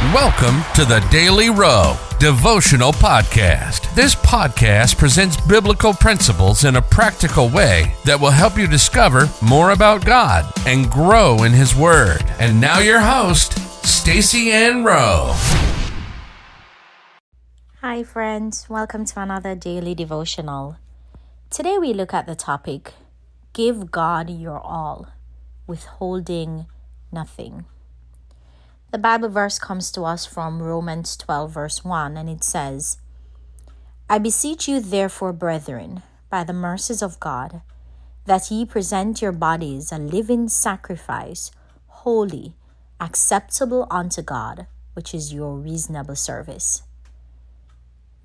Welcome to the Daily Rowe Devotional Podcast. This podcast presents biblical principles in a practical way that will help you discover more about God and grow in His Word. And now, your host, Stacy Ann Rowe. Hi, friends. Welcome to another daily devotional. Today, we look at the topic Give God Your All, withholding nothing. The Bible verse comes to us from Romans 12, verse 1, and it says, I beseech you, therefore, brethren, by the mercies of God, that ye present your bodies a living sacrifice, holy, acceptable unto God, which is your reasonable service.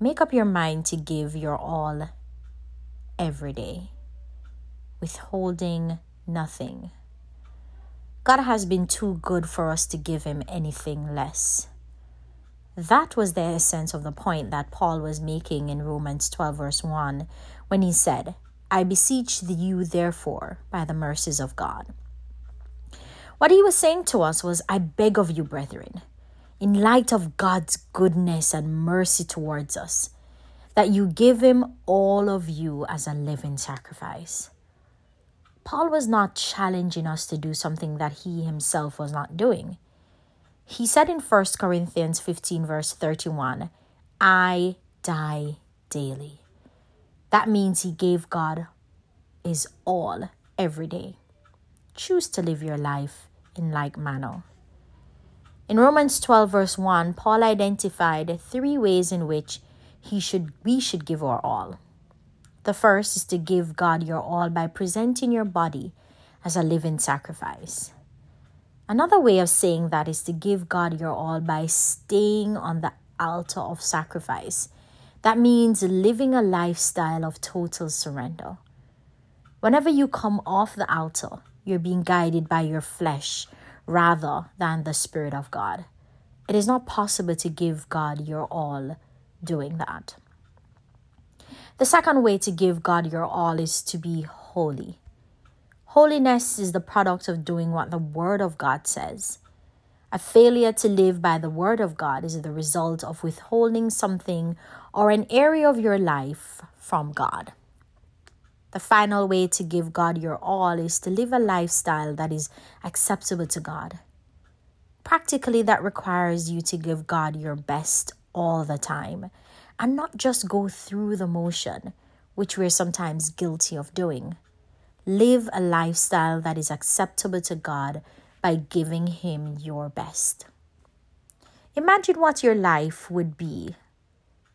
Make up your mind to give your all every day, withholding nothing. God has been too good for us to give him anything less. That was the essence of the point that Paul was making in Romans 12, verse 1, when he said, I beseech you, therefore, by the mercies of God. What he was saying to us was, I beg of you, brethren, in light of God's goodness and mercy towards us, that you give him all of you as a living sacrifice. Paul was not challenging us to do something that he himself was not doing. He said in 1 Corinthians 15, verse 31, I die daily. That means he gave God his all every day. Choose to live your life in like manner. In Romans 12, verse 1, Paul identified three ways in which he should, we should give our all. The first is to give God your all by presenting your body as a living sacrifice. Another way of saying that is to give God your all by staying on the altar of sacrifice. That means living a lifestyle of total surrender. Whenever you come off the altar, you're being guided by your flesh rather than the Spirit of God. It is not possible to give God your all doing that. The second way to give God your all is to be holy. Holiness is the product of doing what the Word of God says. A failure to live by the Word of God is the result of withholding something or an area of your life from God. The final way to give God your all is to live a lifestyle that is acceptable to God. Practically, that requires you to give God your best all the time and not just go through the motion, which we're sometimes guilty of doing. Live a lifestyle that is acceptable to God by giving Him your best. Imagine what your life would be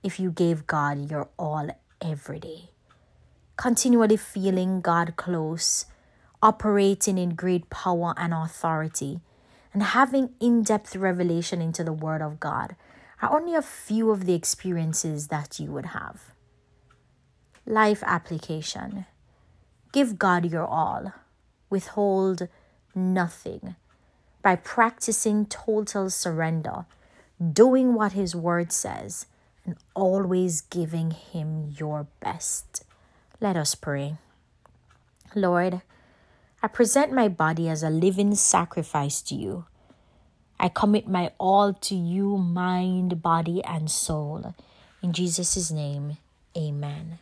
if you gave God your all every day. Continually feeling God close, operating in great power and authority, and having in depth revelation into the Word of God are only a few of the experiences that you would have. Life application Give God your all, withhold nothing by practicing total surrender, doing what His Word says, and always giving Him your best. Let us pray. Lord, I present my body as a living sacrifice to you I commit my all to you, mind, body, and soul. In Jesus' name, amen.